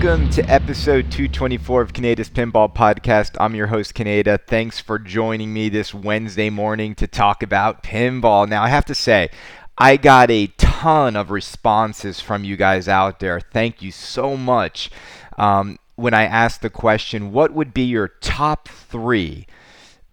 Welcome to episode 224 of Kaneda's Pinball Podcast. I'm your host, Kaneda. Thanks for joining me this Wednesday morning to talk about pinball. Now, I have to say, I got a ton of responses from you guys out there. Thank you so much. Um, when I asked the question, what would be your top three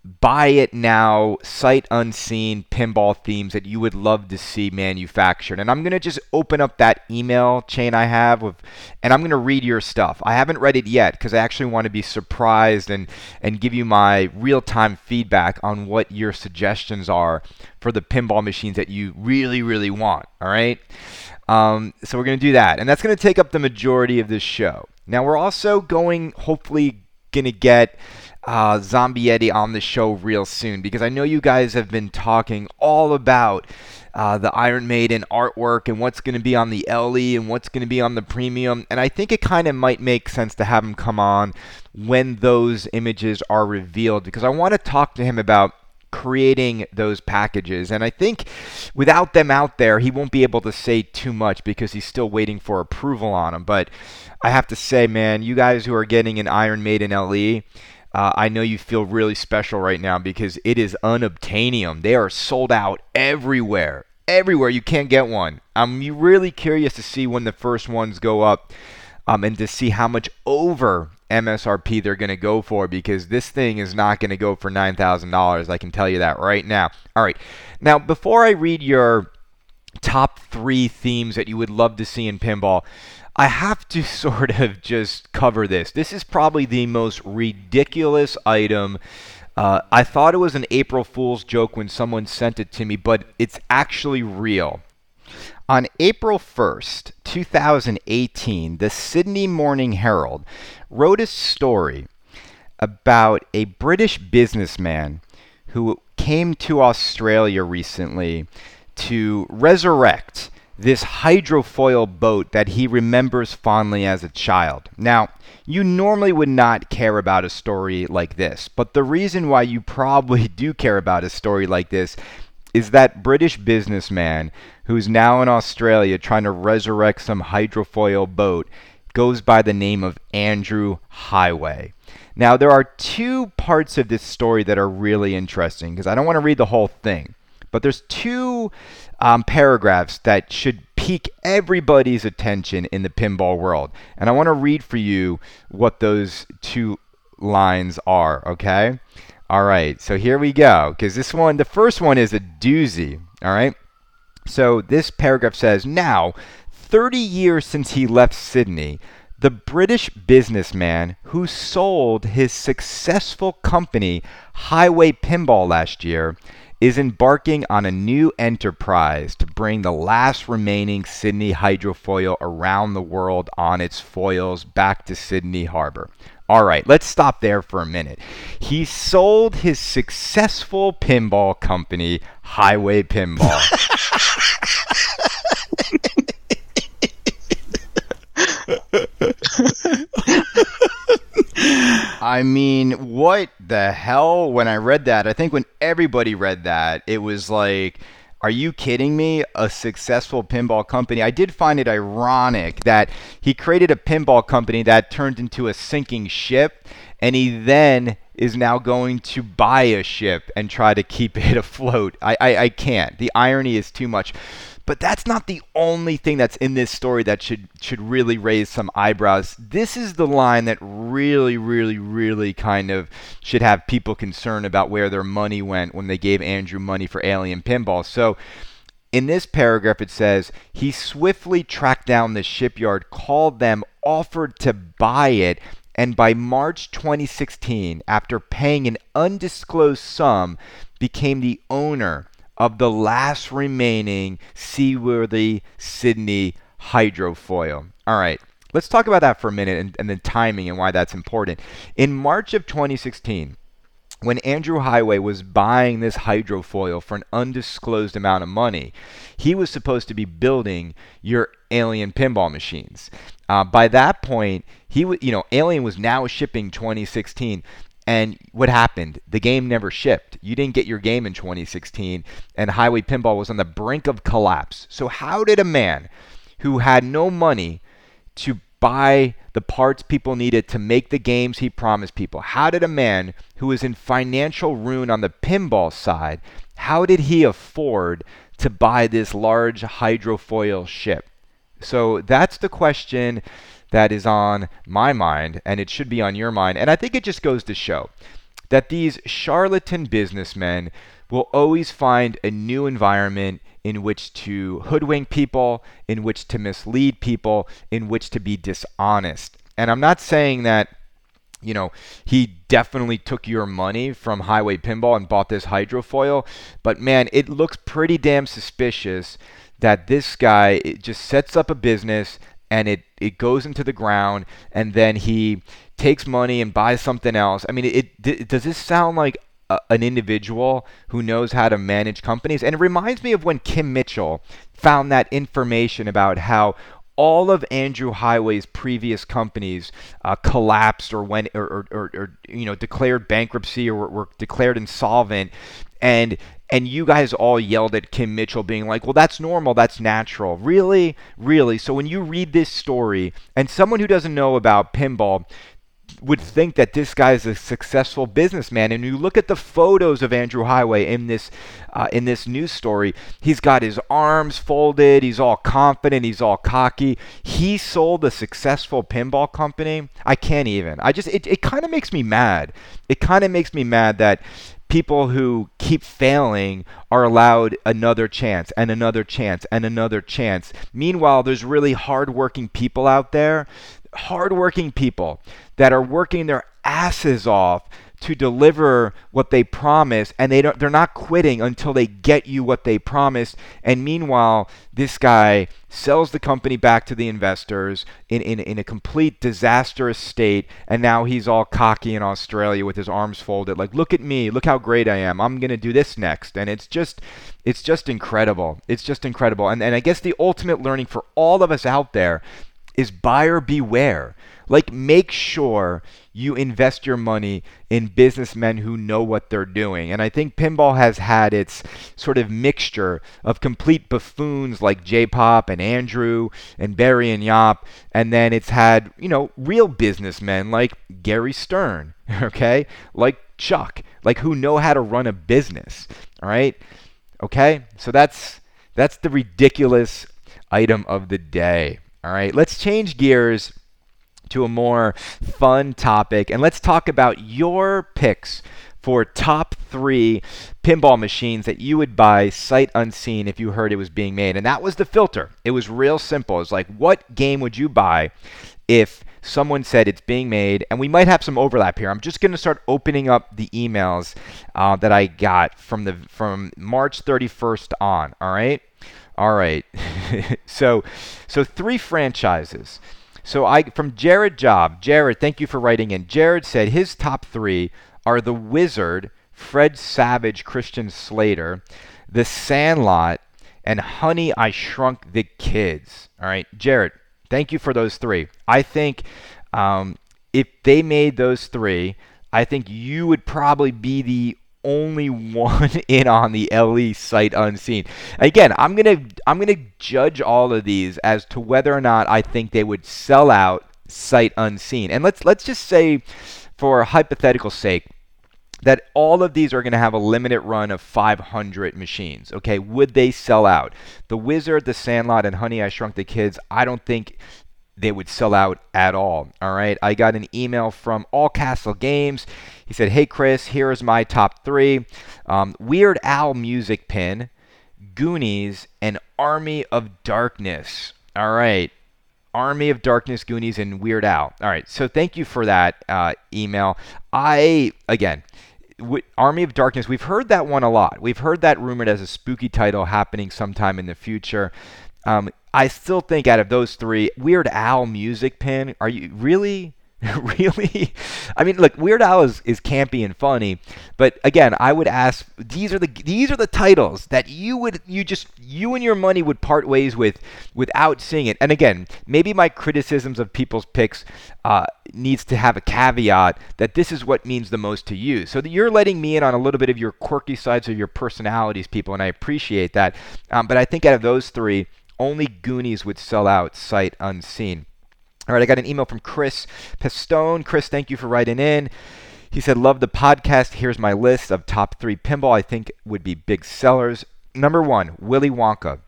buy it now, sight unseen pinball themes that you would love to see manufactured. And I'm going to just open up that email chain I have with, and I'm going to read your stuff. I haven't read it yet because I actually want to be surprised and, and give you my real time feedback on what your suggestions are for the pinball machines that you really, really want. All right. Um, so we're going to do that. And that's going to take up the majority of this show. Now, we're also going, hopefully, going to get uh, Zombie Yeti on the show real soon because I know you guys have been talking all about uh, the Iron Maiden artwork and what's going to be on the LE and what's going to be on the premium. And I think it kind of might make sense to have him come on when those images are revealed because I want to talk to him about creating those packages. And I think without them out there, he won't be able to say too much because he's still waiting for approval on them. But I have to say, man, you guys who are getting an Iron Maiden LE, uh, I know you feel really special right now because it is unobtainium. They are sold out everywhere. Everywhere. You can't get one. I'm really curious to see when the first ones go up um, and to see how much over MSRP they're going to go for because this thing is not going to go for $9,000. I can tell you that right now. All right. Now, before I read your top three themes that you would love to see in pinball, I have to sort of just cover this. This is probably the most ridiculous item. Uh, I thought it was an April Fool's joke when someone sent it to me, but it's actually real. On April 1st, 2018, the Sydney Morning Herald wrote a story about a British businessman who came to Australia recently to resurrect this hydrofoil boat that he remembers fondly as a child. Now, you normally would not care about a story like this, but the reason why you probably do care about a story like this is that British businessman who's now in Australia trying to resurrect some hydrofoil boat goes by the name of Andrew Heighway. Now, there are two parts of this story that are really interesting because I don't want to read the whole thing, but there's two um, paragraphs that should pique everybody's attention in the pinball world. And I want to read for you what those two lines are, okay? All right, so here we go. Because this one, the first one is a doozy, all right? So this paragraph says Now, 30 years since he left Sydney, the British businessman who sold his successful company, Highway Pinball, last year is embarking on a new enterprise to bring the last remaining Sydney hydrofoil around the world on its foils back to Sydney Harbor. All right, let's stop there for a minute. He sold his successful pinball company, Highway Pinball. I mean, what the hell? When I read that, I think when everybody read that, it was like, are you kidding me? A successful pinball company. I did find it ironic that he created a pinball company that turned into a sinking ship, and he then is now going to buy a ship and try to keep it afloat. I, I, I can't. The irony is too much. But that's not the only thing that's in this story that should should really raise some eyebrows. This is the line that really, really, really kind of should have people concerned about where their money went when they gave Andrew money for Alien Pinball. So in this paragraph, it says he swiftly tracked down the shipyard, called them, offered to buy it, and by March 2016, after paying an undisclosed sum, became the owner of the last remaining seaworthy Sydney hydrofoil. All right, let's talk about that for a minute and, and timing and why that's important. In March of 2016, when Andrew Heighway was buying this hydrofoil for an undisclosed amount of money, he was supposed to be building your Alien pinball machines. Uh, by that point, he w- you know Alien was now shipping 2016, and what happened? The game never shipped. You didn't get your game in 2016, and Highway Pinball was on the brink of collapse. So, how did a man who had no money to buy the parts people needed to make the games he promised people? How did a man who was in financial ruin on the pinball side, how did he afford to buy this large hydrofoil ship? So that's the question that is on my mind, and it should be on your mind. And I think it just goes to show that these charlatan businessmen will always find a new environment in which to hoodwink people, in which to mislead people, in which to be dishonest. And I'm not saying that you know, he definitely took your money from Highway Pinball and bought this hydrofoil. But man, it looks pretty damn suspicious that this guy just sets up a business and it, it goes into the ground and then he takes money and buys something else. I mean, it, it does this sound like a, an individual who knows how to manage companies? And it reminds me of when Kim Mitchell found that information about how all of Andrew Heighway's previous companies uh, collapsed or went or, or, or, or, you know declared bankruptcy or were, were declared insolvent, and and you guys all yelled at Kim Mitchell, being like, "Well, that's normal, that's natural." Really, really. So when you read this story, and someone who doesn't know about pinball would think that this guy is a successful businessman. And you look at the photos of Andrew Heighway in this uh, in this news story. He's got his arms folded. He's all confident. He's all cocky. He sold a successful pinball company. I can't even. I just it, it kind of makes me mad. It kind of makes me mad that people who keep failing are allowed another chance and another chance and another chance. Meanwhile, there's really hardworking people out there hardworking people that are working their asses off to deliver what they promise and they don't they're not quitting until they get you what they promised. And meanwhile this guy sells the company back to the investors in, in, in a complete disastrous state and now he's all cocky in australia with his arms folded like look at me look how great i am i'm to do this next. And it's just it's just incredible. It's just incredible. And, and i guess the ultimate learning for all of us out there is buyer beware. Like, make sure you invest your money in businessmen who know what they're doing. And I think pinball has had its sort of mixture of complete buffoons like J Pop and Andrew and Barry and Yop. And then it's had, you know, real businessmen like Gary Stern, okay? Like Chuck, like who know how to run a business. All right? Okay? So that's that's the ridiculous item of the day. All right, let's change gears to a more fun topic and let's talk about your picks for top three pinball machines that you would buy sight unseen if you heard it was being made. And that was the filter. It was real simple. It's like, what game would you buy if someone said it's being made? And we might have some overlap here. I'm just going to start opening up the emails uh, that I got from the from March 31st on. All right. All right. so, so three franchises. So I from Jared Job. Jared, thank you for writing in. Jared said his top three are the Wizard, Fred Savage, Christian Slater, The Sandlot, and Honey I Shrunk the Kids. All right, Jared, thank you for those three. I think um, if they made those three, I think you would probably be the only one in on the LE sight unseen. Again, I'm gonna I'm gonna judge all of these as to whether or not I think they would sell out sight unseen. And let's let's just say, for hypothetical sake, that all of these are going to have a limited run of 500 machines. Okay, would they sell out? The Wizard, the Sandlot, and Honey I Shrunk the Kids. I don't think they would sell out at all. All right. I got an email from All Castle Games. He said, Hey, Chris, here is my top three um, Weird Al music pin, Goonies, and Army of Darkness. All right. Army of Darkness, Goonies, and Weird Al. All right. So thank you for that uh, email. I, again, Army of Darkness, we've heard that one a lot. We've heard that rumored as a spooky title happening sometime in the future. Um, I still think out of those three, Weird Al music pin. Are you really? really? I mean, look, Weird Al is, is campy and funny, but again, I would ask these are the these are the titles that you would you just you and your money would part ways with without seeing it. And again, maybe my criticisms of people's picks uh, needs to have a caveat that this is what means the most to you. So that you're letting me in on a little bit of your quirky sides of your personalities, people, and I appreciate that. Um, but I think out of those three only Goonies would sell out sight unseen. All right, I got an email from Chris Pistone. Chris, thank you for writing in. He said, Love the podcast. Here's my list of top three pinball I think would be big sellers. Number one, Willy Wonka.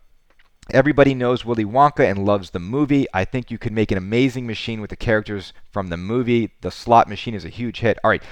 Everybody knows Willy Wonka and loves the movie. I think you could make an amazing machine with the characters from the movie. The slot machine is a huge hit. All right,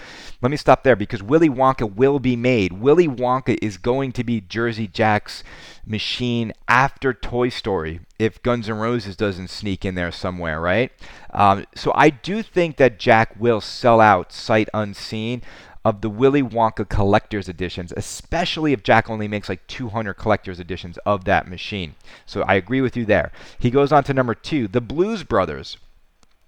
let me stop there because Willy Wonka will be made. Willy Wonka is going to be Jersey Jack's machine after Toy Story if Guns N' Roses doesn't sneak in there somewhere, right? Um, so I do think that Jack will sell out sight unseen of the Willy Wonka collector's editions, especially if Jack only makes like 200 collector's editions of that machine. So I agree with you there. He goes on to number two, The Blues Brothers.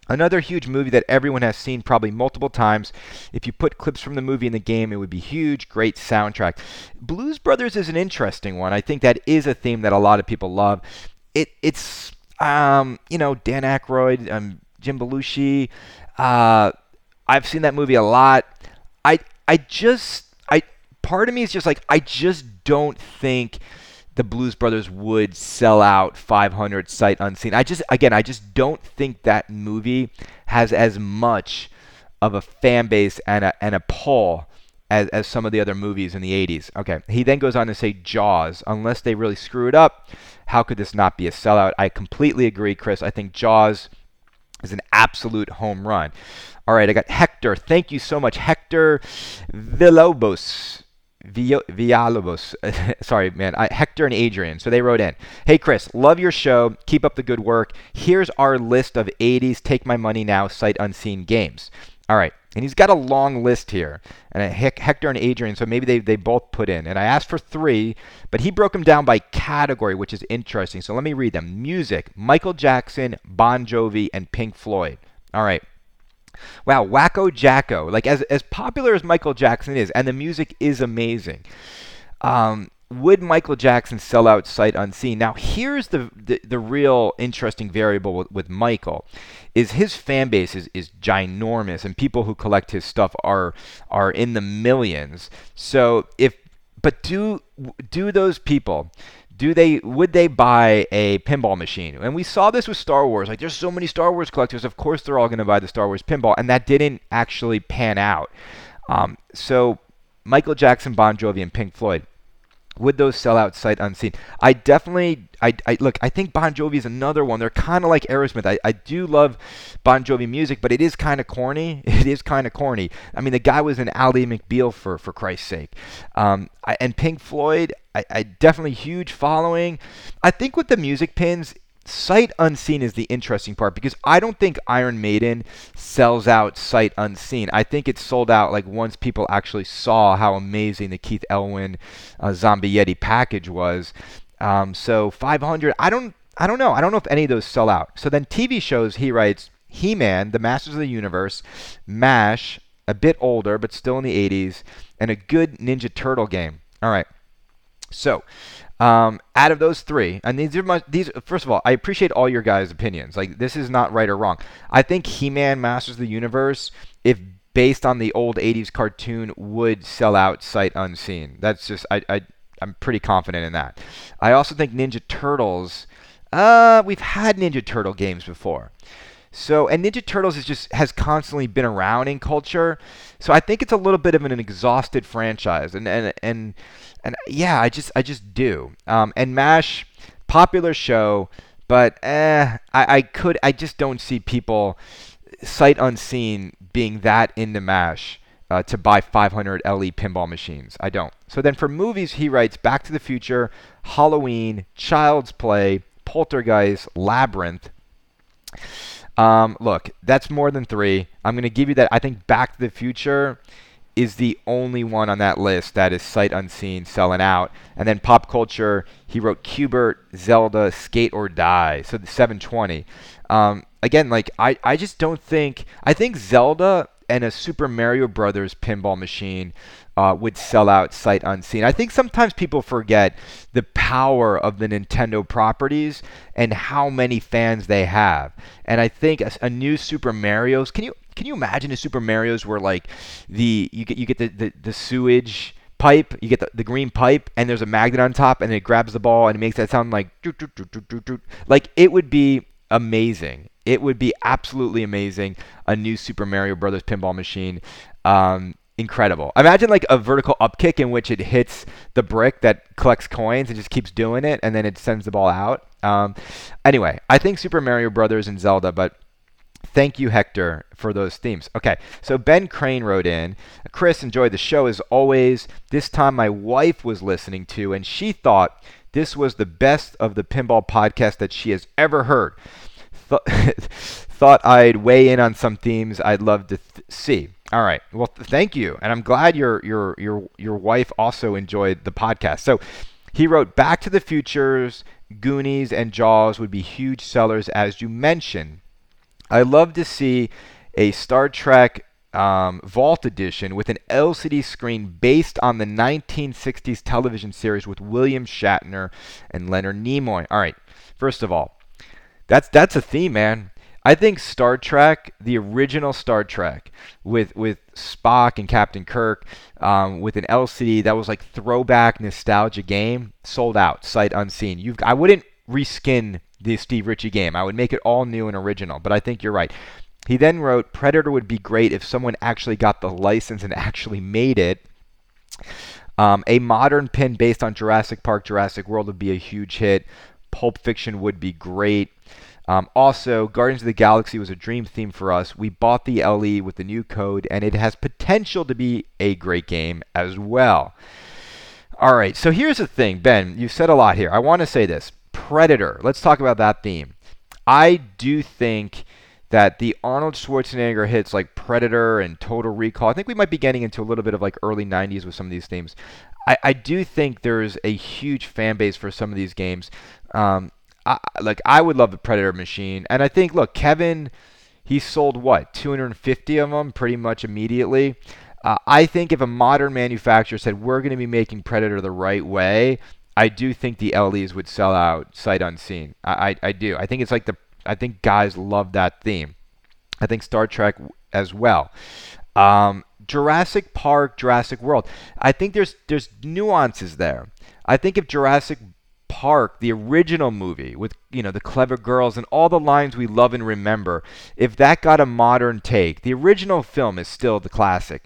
Another huge movie that everyone has seen probably multiple times. If you put clips from the movie in the game, it would be huge, great soundtrack. Blues Brothers is an interesting one. I think that is a theme that a lot of people love. It it's um, you know Dan Aykroyd, um, Jim Belushi. Uh, I've seen that movie a lot. I I just I part of me is just like I just don't think the Blues Brothers would sell out 500 sight unseen. I just again I just don't think that movie has as much of a fan base and a and a pull as, as some of the other movies in the 80s. Okay. He then goes on to say Jaws. Unless they really screw it up, how could this not be a sellout? I completely agree, Chris. I think Jaws is an absolute home run. All right, I got Hector. Thank you so much, Hector Villalobos. Villalobos. Sorry, man. I, Hector and Adrian. So they wrote in Hey, Chris, love your show. Keep up the good work. Here's our list of 80s Take My Money Now sight unseen games. All right. And he's got a long list here. And Hector and Adrian, so maybe they, they both put in. And I asked for three, but he broke them down by category, which is interesting. So let me read them Music, Michael Jackson, Bon Jovi, and Pink Floyd. All right. Wow, Wacko Jacko. Like as as popular as Michael Jackson is, and the music is amazing. Um, would Michael Jackson sell out sight unseen? Now, here's the, the, the real interesting variable with, with, Michael is his fan base is, is ginormous and people who collect his stuff are are in the millions. So if but do do those people do they would they buy a pinball machine? And we saw this with Star Wars. Like there's so many Star Wars collectors, of course they're all going to buy the Star Wars pinball, and that didn't actually pan out. Um, so Michael Jackson, Bon Jovi, and Pink Floyd would those sell out sight unseen? I definitely, I, I look, I think Bon Jovi is another one. They're kind of like Aerosmith. I, I do love Bon Jovi music, but it is kind of corny. It is kind of corny. I mean, the guy was an Ally McBeal for for Christ's sake. Um, I, and Pink Floyd, I, I definitely huge following. I think with the music pins, sight unseen is the interesting part because I don't think Iron Maiden sells out sight unseen. I think it sold out like once people actually saw how amazing the Keith Elwin uh, Zombie Yeti package was. Um, so 500, I don't, I don't know. I don't know if any of those sell out. So then TV shows, he writes He-Man, The Masters of the Universe, MASH, a bit older but still in the 80s, and a good Ninja Turtle game. All right. So um, out of those three, and these are my these. First of all, I appreciate all your guys' opinions. Like this is not right or wrong. I think He-Man Masters of the Universe, if based on the old '80s cartoon, would sell out sight unseen. That's just I I I'm pretty confident in that. I also think Ninja Turtles. Uh, we've had Ninja Turtle games before. So, and Ninja Turtles is just has constantly been around in culture. So I think it's a little bit of an, an exhausted franchise, and and and and yeah, I just I just do. Um, and Mash, popular show, but eh, I I could I just don't see people sight unseen being that into Mash. Uh, to buy 500 LE pinball machines. I don't. So then for movies, he writes Back to the Future, Halloween, Child's Play, Poltergeist, Labyrinth. Um, look, that's more than three. I'm going to give you that. I think Back to the Future is the only one on that list that is sight unseen, selling out. And then pop culture, he wrote Q*bert, Zelda, Skate or Die. So the 720. Um, again, like I, I just don't think. I think Zelda and a Super Mario Brothers pinball machine uh, would sell out sight unseen. I think sometimes people forget the power of the Nintendo properties and how many fans they have. And I think a, a new Super Mario's. Can you can you imagine a Super Mario's where like the you get you get the the, the sewage pipe, you get the, the green pipe, and there's a magnet on top, and it grabs the ball and it makes that sound like like it would be amazing It would be absolutely amazing. A new Super Mario Brothers pinball machine. Um, incredible. Imagine like a vertical upkick in which it hits the brick that collects coins and just keeps doing it, and then it sends the ball out. Um, anyway, I think Super Mario Brothers and Zelda, but Thank you, Hector, for those themes. Okay, so Ben Crane wrote in Chris, enjoyed the show as always. This time my wife was listening to, and she thought this was the best of the pinball podcast that she has ever heard. Th- thought I'd weigh in on some themes I'd love to th- see. All right. Well, th- thank you, and I'm glad your your your your wife also enjoyed the podcast. So he wrote, "Back to the Futures, Goonies, and Jaws would be huge sellers, as you mentioned." I love to see a Star Trek um, Vault Edition with an LCD screen based on the 1960s television series with William Shatner and Leonard Nimoy. All right, first of all, that's that's a theme, man. I think Star Trek, the original Star Trek, with with Spock and Captain Kirk, um, with an LCD that was like throwback nostalgia game, sold out, sight unseen. You've I wouldn't reskin the Steve Ritchie game. I would make it all new and original, but I think you're right. He then wrote Predator would be great if someone actually got the license and actually made it. Um, a modern pin based on Jurassic Park, Jurassic World would be a huge hit. Pulp Fiction would be great. Um, also, Guardians of the Galaxy was a dream theme for us. We bought the LE with the new code, and it has potential to be a great game as well. All right, so here's the thing, Ben. You said a lot here. I want to say this. Predator. Let's talk about that theme. I do think that the Arnold Schwarzenegger hits like Predator and Total Recall, I think we might be getting into a little bit of like early 90s with some of these themes. I, I do think there's a huge fan base for some of these games. Um, I, like I would love the Predator machine, and I think look, Kevin, he sold what 250 of them pretty much immediately. Uh, I think if a modern manufacturer said we're going to be making Predator the right way, I do think the LEs would sell out sight unseen. I, I, I do. I think it's like the I think guys love that theme. I think Star Trek as well. Um, Jurassic Park, Jurassic World. I think there's there's nuances there. I think if Jurassic Park, the original movie with you know the clever girls and all the lines we love and remember, if that got a modern take, the original film is still the classic.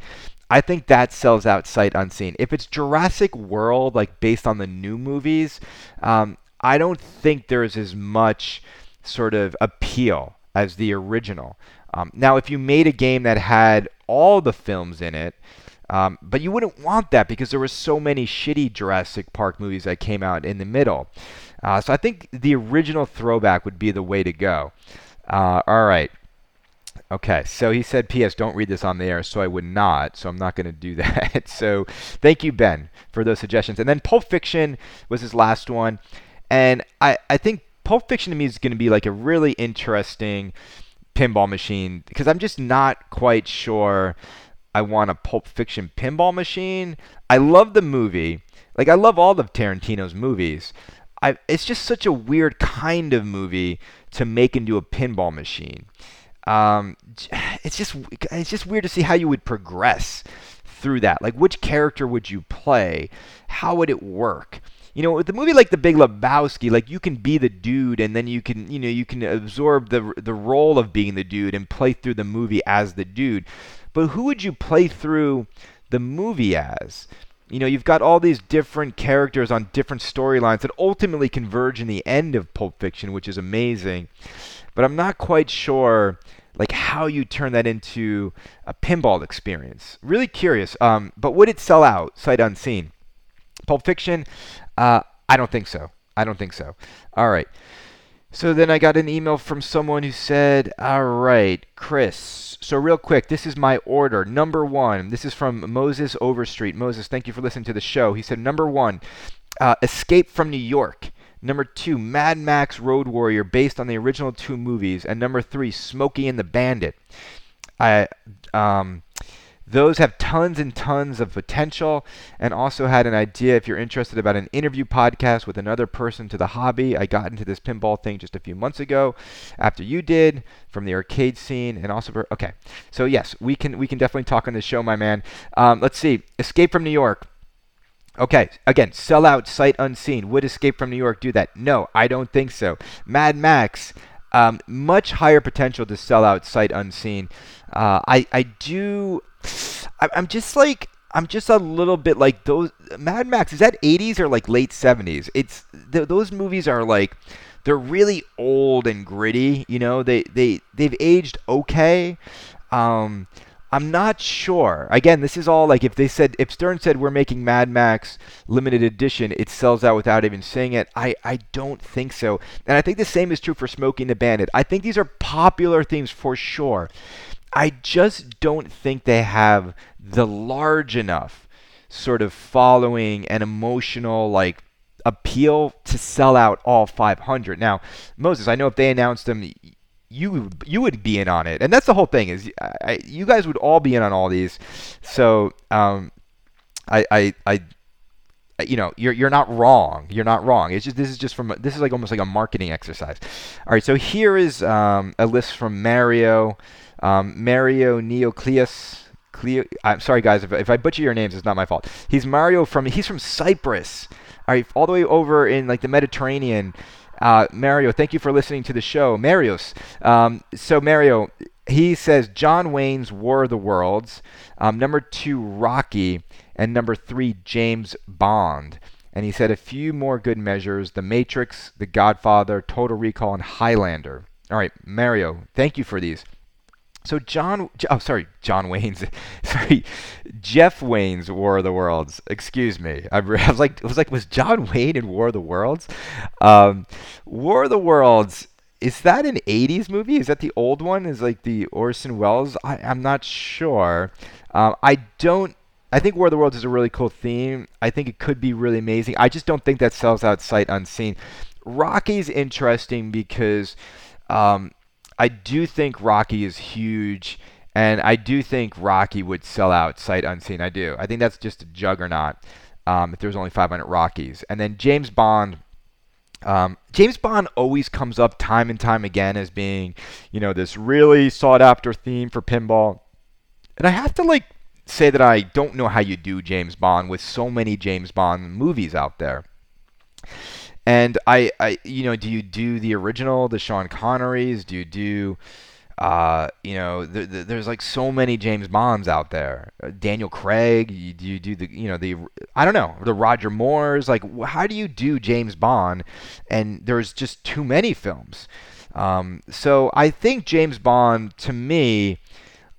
I think that sells out sight unseen. If it's Jurassic World, like based on the new movies, um, I don't think there's as much sort of appeal as the original. Um, now, if you made a game that had all the films in it, um, but you wouldn't want that because there were so many shitty Jurassic Park movies that came out in the middle. Uh, so I think the original throwback would be the way to go. Uh, all right. Okay, so he said, P.S. Don't read this on the air, so I would not. So I'm not going to do that. so thank you, Ben, for those suggestions. And then Pulp Fiction was his last one, and I I think Pulp Fiction to me is going to be like a really interesting pinball machine because I'm just not quite sure I want a Pulp Fiction pinball machine. I love the movie. Like I love all of Tarantino's movies. I, it's just such a weird kind of movie to make into a pinball machine. Um, it's just it's just weird to see how you would progress through that. Like, which character would you play? How would it work? You know, with a movie like The Big Lebowski, like you can be the dude, and then you can, you know, you can absorb the the role of being the dude and play through the movie as the dude. But who would you play through the movie as? You know, you've got all these different characters on different storylines that ultimately converge in the end of Pulp Fiction, which is amazing but I'm not quite sure like how you turn that into a pinball experience. Really curious. Um, but would it sell out sight unseen? Pulp Fiction? Uh, I don't think so. I don't think so. All right. So then I got an email from someone who said, All right, Chris. So, real quick, this is my order. Number one, this is from Moses Overstreet. Moses, thank you for listening to the show. He said, Number one, uh, Escape from New York. Number two, Mad Max Road Warrior, based on the original two movies. And number three, Smokey and the Bandit. I, um, those have tons and tons of potential and also had an idea if you're interested about an interview podcast with another person to the hobby i got into this pinball thing just a few months ago after you did from the arcade scene and also for, okay so yes we can we can definitely talk on this show my man um, let's see escape from new york Okay, again, sell out sight unseen. Would Escape from New York do that? No, I don't think so. Mad Max, Um, much higher potential to sell out sight unseen. Uh, I I do. I, I'm just like I'm just a little bit like those Mad Max. Is that 80s or like late 70s? It's th- those movies are like they're really old and gritty. You know, they they they've aged okay. Um, I'm not sure. Again, this is all like if they said if Stern said we're making Mad Max limited edition, it sells out without even saying it. I I don't think so. And I think the same is true for Smoking the Bandit. I think these are popular themes for sure. I just don't think they have the large enough sort of following and emotional like appeal to sell out all 500. Now, Moses, I know if they announced them you you would be in on it, and that's the whole thing. Is I, you guys would all be in on all these, so um, I, I I you know you're you're not wrong. You're not wrong. It's just this is just from this is like almost like a marketing exercise. All right, so here is um, a list from Mario, um, Mario Neocleus. Cleo, I'm sorry guys if, if I butcher your names, it's not my fault. He's Mario from he's from Cyprus. All right, all the way over in like the Mediterranean. Uh, Mario, thank you for listening to the show. Marios. Um, so, Mario, he says John Wayne's War of the Worlds. Um, number two, Rocky. And number three, James Bond. And he said a few more good measures The Matrix, The Godfather, Total Recall, and Highlander. All right, Mario, thank you for these. So John, oh sorry, John Wayne's, sorry, Jeff Wayne's War of the Worlds. Excuse me. I, was like, I was like, was John Wayne in War of the Worlds? Um, War of the Worlds. Is that an '80s movie? Is that the old one? Is like the Orson Welles? I, am not sure. Um, I don't. I think War of the Worlds is a really cool theme. I think it could be really amazing. I just don't think that sells out sight unseen. Rocky's interesting because. Um, I do think Rocky is huge, and I do think Rocky would sell out sight unseen. I do. I think that's just a juggernaut. Um, if there's only 500 Rockies, and then James Bond. Um, James Bond always comes up time and time again as being, you know, this really sought after theme for pinball. And I have to like say that I don't know how you do James Bond with so many James Bond movies out there. And I, I, you know, do you do the original, the Sean Connerys? Do you do, uh, you know, the, the, there's like so many James Bonds out there. Uh, Daniel Craig. You, do you do the, you know, the, I don't know, the Roger Moores. Like, how do you do James Bond? And there's just too many films. Um, so I think James Bond, to me,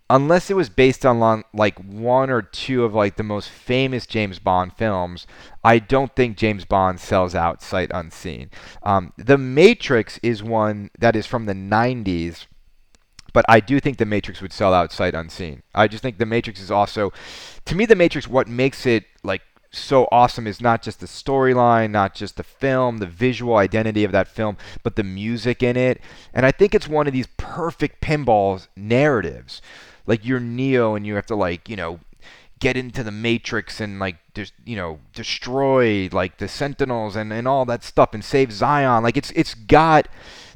unless it was based on like one or two of like the most famous James Bond films, I don't think James Bond sells out sight unseen. Um, the Matrix is one that is from the 90s, but I do think The Matrix would sell out sight unseen. I just think The Matrix is also, to me, The Matrix, what makes it like so awesome is not just the storyline, not just the film, the visual identity of that film, but the music in it. And I think it's one of these perfect pinball narratives like you're Neo and you have to like you know get into the matrix and like just you know destroy like the sentinels and, and all that stuff and save zion like it's it's got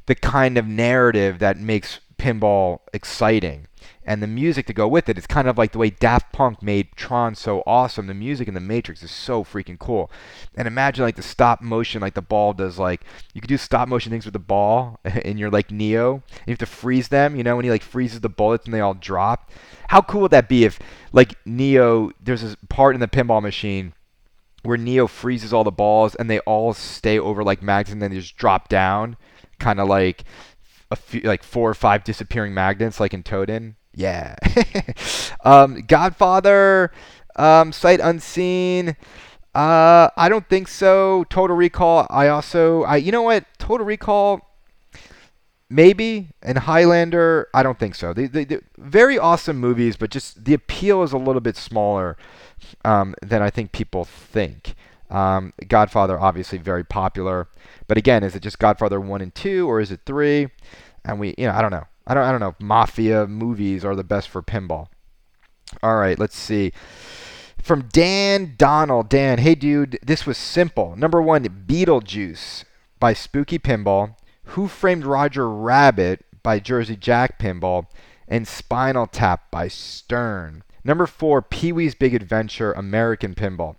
the kind of narrative that makes pinball exciting and the music to go with it. It's kind of like the way Daft Punk made Tron so awesome. The music in the Matrix is so freaking cool. And imagine like the stop motion, like the ball does. Like you could do stop motion things with the ball, and you're like Neo. And you have to freeze them. You know when he like freezes the bullets and they all drop. How cool would that be if like Neo? There's a part in the pinball machine where Neo freezes all the balls and they all stay over like magnets and then they just drop down, kind of like a few like four or five disappearing magnets like in TOTAN. Yeah. um, Godfather, um, Sight Unseen. Uh, I don't think so. Total Recall. I also, I, you know what? Total Recall. Maybe and Highlander, I don't think so. They, they very awesome movies, but just the appeal is a little bit smaller um, than I think people think. Um, Godfather, obviously very popular, but again, is it just Godfather one and two, or is it three? And we, you know, I don't know. I don't I don't know. Mafia movies are the best for pinball. All right, let's see. From Dan Donald. Dan, hey dude, this was simple. Number one, Beetlejuice by Spooky Pinball. Who Framed Roger Rabbit by Jersey Jack Pinball. And Spinal Tap by Stern. Number four, Pee Wee's Big Adventure American Pinball.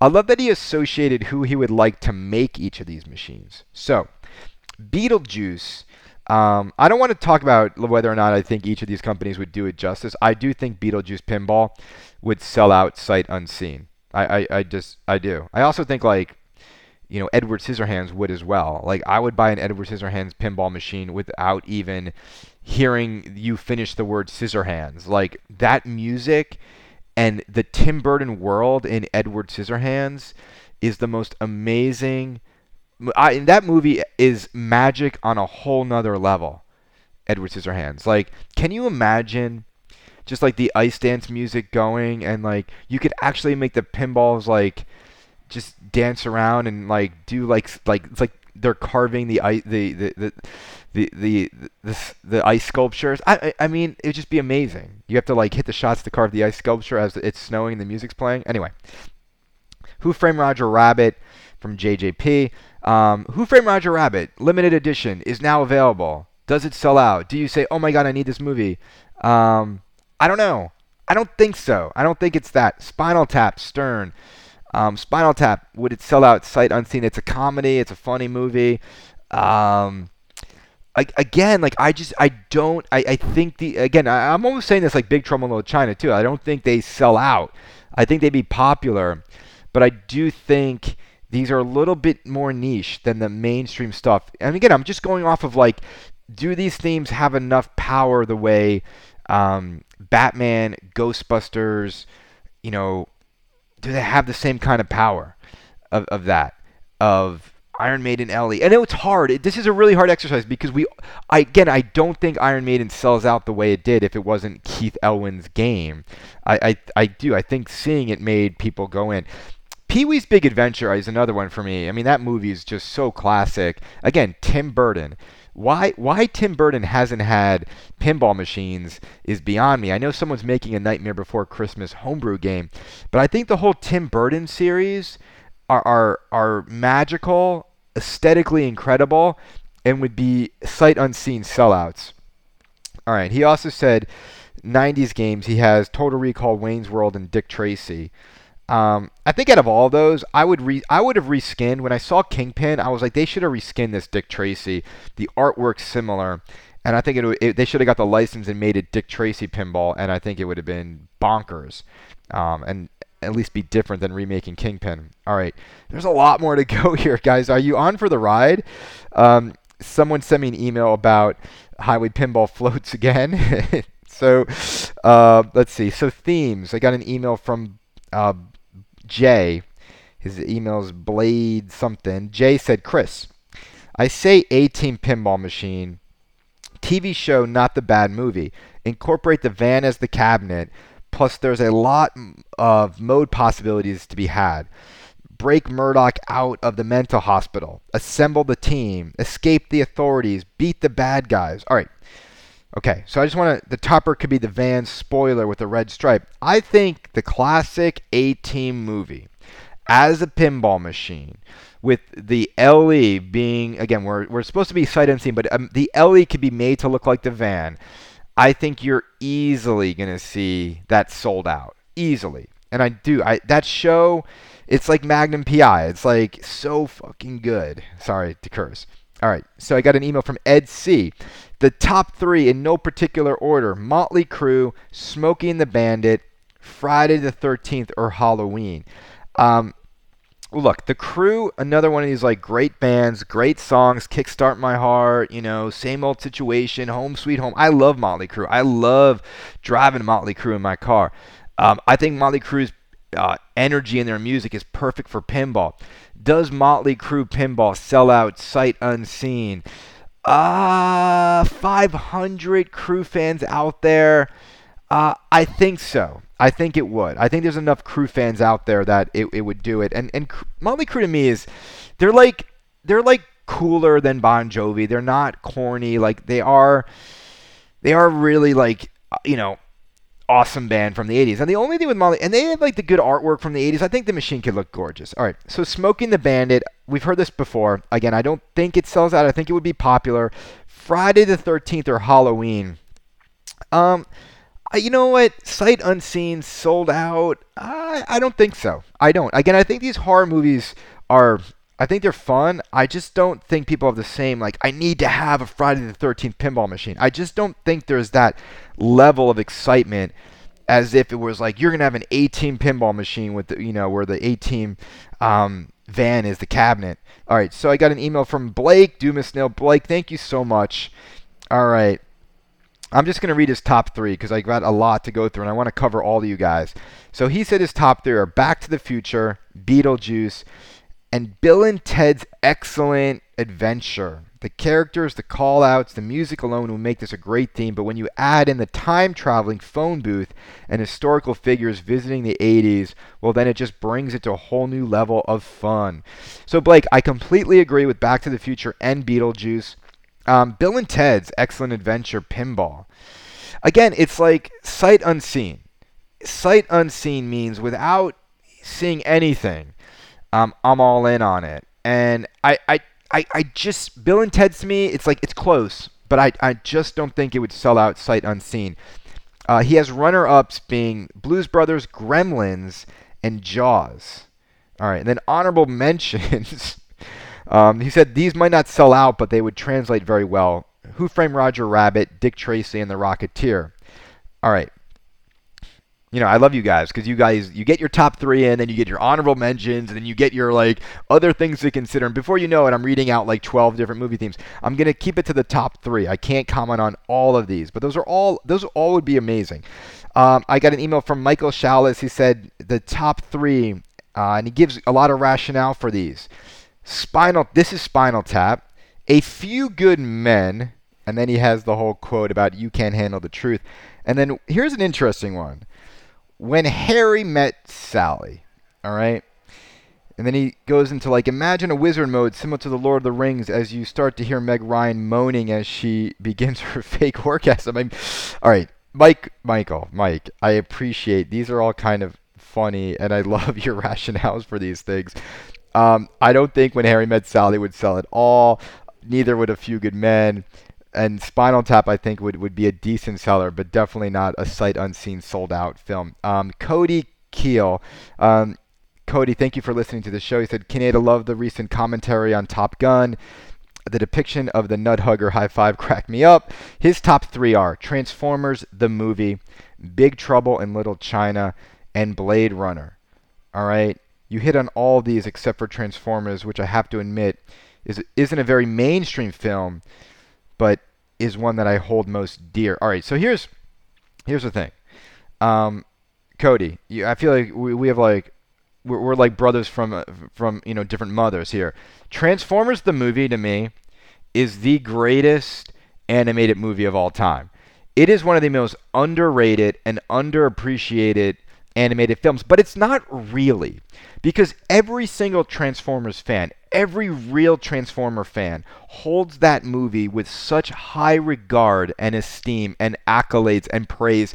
I love that he associated who he would like to make each of these machines. So, Beetlejuice Um, I don't want to talk about whether or not I think each of these companies would do it justice. I do think Beetlejuice Pinball would sell out sight unseen. I, I, I just I do. I also think like you know Edward Scissorhands would as well. Like I would buy an Edward Scissorhands pinball machine without even hearing you finish the word Scissorhands. Like that music and the Tim Burton world in Edward Scissorhands is the most amazing. I, that movie is magic on a whole nother level. Edward Scissorhands. Like, can you imagine just like the ice dance music going and like you could actually make the pinballs like just dance around and like do like like it's like they're carving the ice the the the the the, the, the ice sculptures. I, I mean, it would just be amazing. You have to like hit the shots to carve the ice sculpture as it's snowing and the music's playing. Anyway, Who Framed Roger Rabbit from JJP. Um, Who Framed Roger Rabbit limited edition is now available. Does it sell out? Do you say, "Oh my God, I need this movie"? Um, I don't know. I don't think so. I don't think it's that. Spinal Tap, Stern. Um, Spinal Tap, would it sell out sight unseen? It's a comedy. It's a funny movie. Um, I, again, like I just I don't I, I think the again I, am almost saying this like Big Trouble in Little China too. I don't think they sell out. I think they'd be popular, but I do think these are a little bit more niche than the mainstream stuff. And again, I'm just going off of like, do these themes have enough power the way um, Batman, Ghostbusters, you know, do they have the same kind of power of, of that of Iron Maiden Ellie? I know it's hard. It, this is a really hard exercise because we, I, again, I don't think Iron Maiden sells out the way it did if it wasn't Keith Elwin's game. I, I, I do. I think seeing it made people go in. Pee Wee's Big Adventure is another one for me. I mean, that movie is just so classic. Again, Tim Burton. Why why Tim Burton hasn't had pinball machines is beyond me. I know someone's making a Nightmare Before Christmas homebrew game, but I think the whole Tim Burton series are are, are magical, aesthetically incredible, and would be sight unseen sellouts. All right. He also said 90s games he has Total Recall, Wayne's World, and Dick Tracy. Um, I think out of all those, I would re I would have reskinned when I saw Kingpin. I was like, they should have reskinned this Dick Tracy. The artwork's similar, and I think it, it they should have got the license and made it Dick Tracy pinball, and I think it would have been bonkers, um, and at least be different than remaking Kingpin. All right, there's a lot more to go here, guys. Are you on for the ride? Um, someone sent me an email about Highway Pinball floats again. so uh, let's see. So themes. I got an email from. Uh, Jay, his email's Blade something. Jay said, Chris, I say A Team Pinball Machine. TV show, not the bad movie. Incorporate the van as the cabinet. Plus, there's a lot of mode possibilities to be had. Break Murdock out of the mental hospital. Assemble the team. Escape the authorities. Beat the bad guys. All right. Okay, so I just want to. The topper could be the van spoiler with a red stripe. I think the classic A Team movie as a pinball machine with the LE being again we're we're supposed to be sight unseen, but um, the LE could be made to look like the van. I think you're easily gonna see that sold out easily, and I do. I that show, it's like Magnum PI. It's like so fucking good. Sorry to curse. All right, so I got an email from Ed C. The top three in no particular order Motley Crue, Smokey and the Bandit, Friday the 13th, or Halloween. Um, look, The Crue, another one of these like great bands, great songs, Kickstart My Heart, you know, same old situation, Home Sweet Home. I love Motley Crue. I love driving Motley Crue in my car. Um, I think Motley Crue's uh, energy in their music is perfect for pinball. Does Motley Crue pinball sell out sight unseen? Uh, 500 Crue fans out there. Uh, I think so. I think it would. I think there's enough Crue fans out there that it, it would do it. And and Motley Crue to me is they're like they're like cooler than Bon Jovi. They're not corny. Like they are they are really like you know awesome band from the 80s. And the only thing with Molly, and they have like the good artwork from the 80s. I think the machine could look gorgeous. All right, so Smoking the Bandit, we've heard this before. Again, I don't think it sells out. I think it would be popular. Friday the 13th or Halloween. Um, you know what? Sight Unseen sold out. I, I don't think so. I don't. Again, I think these horror movies are I think they're fun. I just don't think people have the same like I need to have a Friday the 13th pinball machine. I just don't think there's that level of excitement as if it was like you're gonna have an A Team pinball machine with the you know where the A Team um, van is the cabinet. All right, so I got an email from Blake Dumas Nail. Blake, thank you so much. All right, I'm just gonna read his top three because I got a lot to go through and I want to cover all of you guys. So he said his top three are Back to the Future, Beetlejuice, and Bill and Ted's Excellent Adventure. The characters, the call outs, the music alone will make this a great theme, but when you add in the time traveling phone booth and historical figures visiting the 80s, well, then it just brings it to a whole new level of fun. So, Blake, I completely agree with Back to the Future and Beetlejuice. Um, Bill and Ted's Excellent Adventure Pinball. Again, it's like sight unseen. Sight unseen means without seeing anything, um, I'm all in on it. And I, I, I, I just Bill and Ted's to me, it's like it's close, but I, I just don't think it would sell out sight unseen. Uh, he has runner-ups being Blues Brothers, Gremlins, and Jaws. All right, and then honorable mentions. Um, he said these might not sell out, but they would translate very well. Who Framed Roger Rabbit, Dick Tracy, and The Rocketeer. All right, you know, I love you guys because you guys you get your top three in, then you get your honorable mentions, and then you get your like other things to consider. And before you know it, I'm reading out like 12 different movie themes. I'm gonna keep it to the top three. I can't comment on all of these, but those are all those all would be amazing. Um, I got an email from Michael Shalis. He said the top three, uh, and he gives a lot of rationale for these. Spinal. This is Spinal Tap. A few good men, and then he has the whole quote about you can't handle the truth. And then here's an interesting one when Harry met Sally, all right? And then he goes into like imagine a wizard mode similar to the Lord of the Rings as you start to hear Meg Ryan moaning as she begins her fake orgasm. I'm, all right, Mike, Michael, Mike, I appreciate these are all kind of funny and I love your rationales for these things. Um, I don't think when Harry met Sally would sell at all. Neither would a few good men and Spinal Tap, I think, would, would be a decent seller, but definitely not a sight unseen sold out film. Um, Cody Keel. Um, Cody, thank you for listening to the show. He said, Kaneda loved the recent commentary on Top Gun. The depiction of the nut hugger high five cracked me up. His top three are Transformers, the movie, Big Trouble in Little China, and Blade Runner. All right? You hit on all these except for Transformers, which I have to admit is, isn't a very mainstream film, but is one that I hold most dear. All right, so here's here's the thing, um, Cody. You, I feel like we, we have like we're, we're like brothers from uh, from you know different mothers here. Transformers the movie to me is the greatest animated movie of all time. It is one of the most underrated and underappreciated animated films, but it's not really because every single Transformers fan, every real Transformer fan holds that movie with such high regard and esteem and accolades and praise.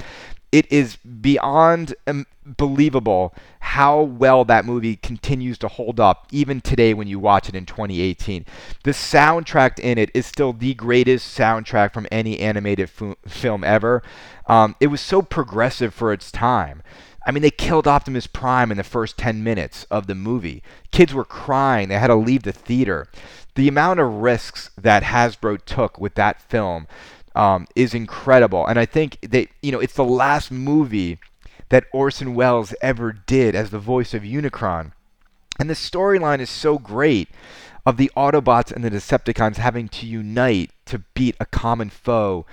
It is beyond believable how well that movie continues to hold up even today when you watch it in 2018. The soundtrack in it is still the greatest soundtrack from any animated f- film ever. Um, it was so progressive for its time. I mean, they killed Optimus Prime in the first 10 minutes of the movie. Kids were crying. They had to leave the theater. The amount of risks that Hasbro took with that film um, is incredible. And I think that, you know, it's the last movie that Orson Welles ever did as the voice of Unicron. And the storyline is so great of the Autobots and the Decepticons having to unite to beat a common foe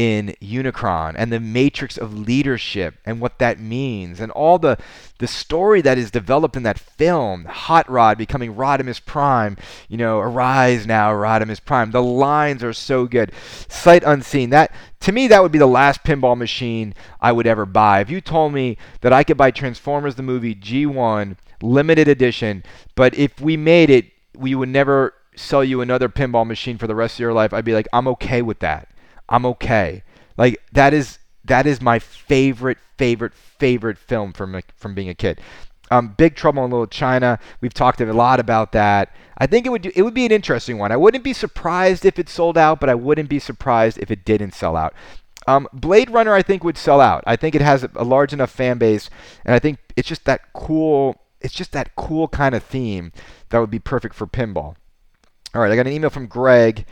in Unicron and the matrix of leadership and what that means and all the the story that is developed in that film Hot Rod becoming Rodimus Prime you know arise now Rodimus Prime. The lines are so good. Sight unseen. That to me that would be the last pinball machine I would ever buy. If you told me that I could buy Transformers the movie G1 limited edition but if we made it we would never sell you another pinball machine for the rest of your life I'd be like I'm okay with that I'm okay. Like that is that is my favorite favorite favorite film from from being a kid. Um, Big Trouble in Little China. We've talked a lot about that. I think it would do, it would be an interesting one. I wouldn't be surprised if it sold out, but I wouldn't be surprised if it didn't sell out. Um, Blade Runner, I think, would sell out. I think it has a large enough fan base, and I think it's just that cool it's just that cool kind of theme that would be perfect for pinball. All right, I got an email from Greg.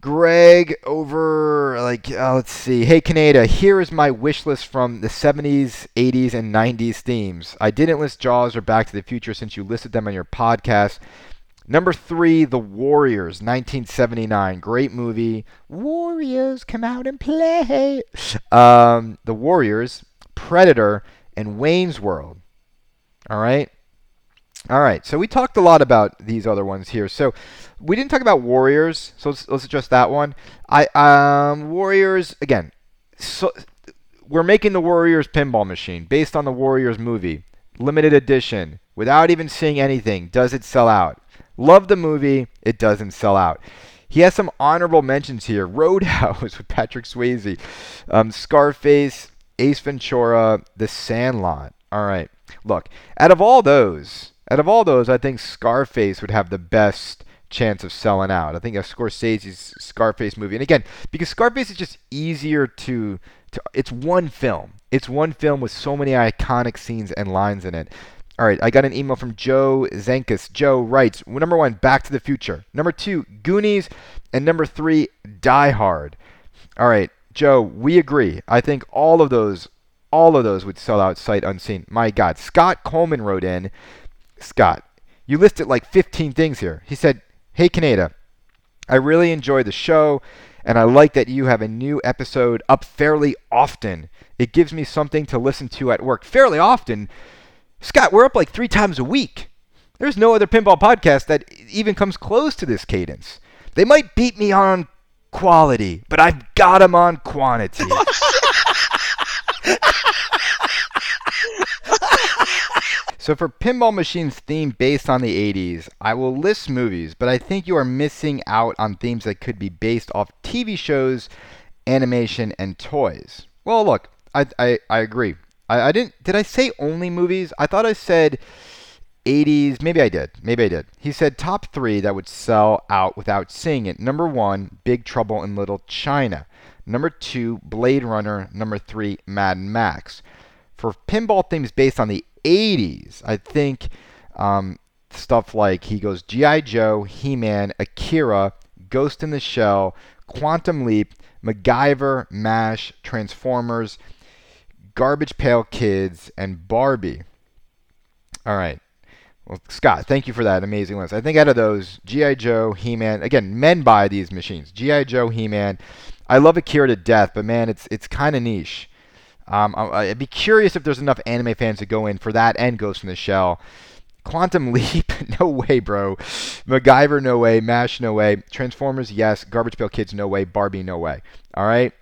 Greg over like uh, let's see. Hey Kaneda, here is my wish list from the 70s, 80s, and 90s themes. I didn't list Jaws or Back to the Future since you listed them on your podcast. Number three, The Warriors, 1979. Great movie. Warriors, come out and play. Um, the Warriors, Predator, and Wayne's World. All right. All right. So we talked a lot about these other ones here. So we didn't talk about Warriors. So let's, let's address that one. I um Warriors again. So we're making the Warriors pinball machine based on the Warriors movie, limited edition. Without even seeing anything, does it sell out? Love the movie. It doesn't sell out. He has some honorable mentions here. Roadhouse with Patrick Swayze, um, Scarface, Ace Ventura, The Sandlot. All right. Look, out of all those, out of all those, I think Scarface would have the best chance of selling out. I think a Scorsese's Scarface movie, and again, because Scarface is just easier to, to it's one film. It's one film with so many iconic scenes and lines in it. All right, I got an email from Joe Zenkus. Joe writes, number one, Back to the Future. Number two, Goonies. And number three, Die Hard. All right, Joe, we agree. I think all of those, all of those would sell out sight unseen. My God, Scott Coleman wrote in, Scott, you listed like 15 things here. He said, Hey, Kaneda, I really enjoy the show, and I like that you have a new episode up fairly often. It gives me something to listen to at work. Fairly often? Scott, we're up like three times a week. There's no other pinball podcast that even comes close to this cadence. They might beat me on quality, but I've got them on quantity. so for Pinball Machine's theme based on the 80s, I will list movies, but I think you are missing out on themes that could be based off TV shows, animation, and toys. Well, look, I, I, I agree. I, I didn't. Did I say only movies? I thought I said 80s. Maybe I did. Maybe I did. He said top three that would sell out without seeing it. Number one, Big Trouble in Little China. Number two, Blade Runner. Number three, Mad Max. For pinball themes based on the 80s, I think um, stuff like he goes G.I. Joe, He Man, Akira, Ghost in the Shell, Quantum Leap, MacGyver, MASH, Transformers, Garbage Pail Kids, and Barbie. All right. Well, Scott, thank you for that amazing list. I think out of those, G.I. Joe, He Man, again, men buy these machines. G.I. Joe, He Man. I love Akira to death, but man, it's it's kind of niche. Um, I'd be curious if there's enough anime fans to go in for that and Ghost in the Shell. Quantum Leap, no way, bro. MacGyver, no way. MASH, no way. Transformers, yes. Garbage Pail Kids, no way. Barbie, no way. All right?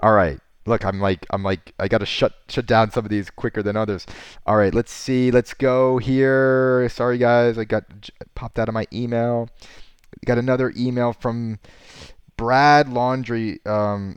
All right. Look, I'm like, I'm like, I gotta shut shut down some of these quicker than others. All right, let's see. Let's go here. Sorry, guys, I got popped out of my email. Got another email from Brad Laundry. Um,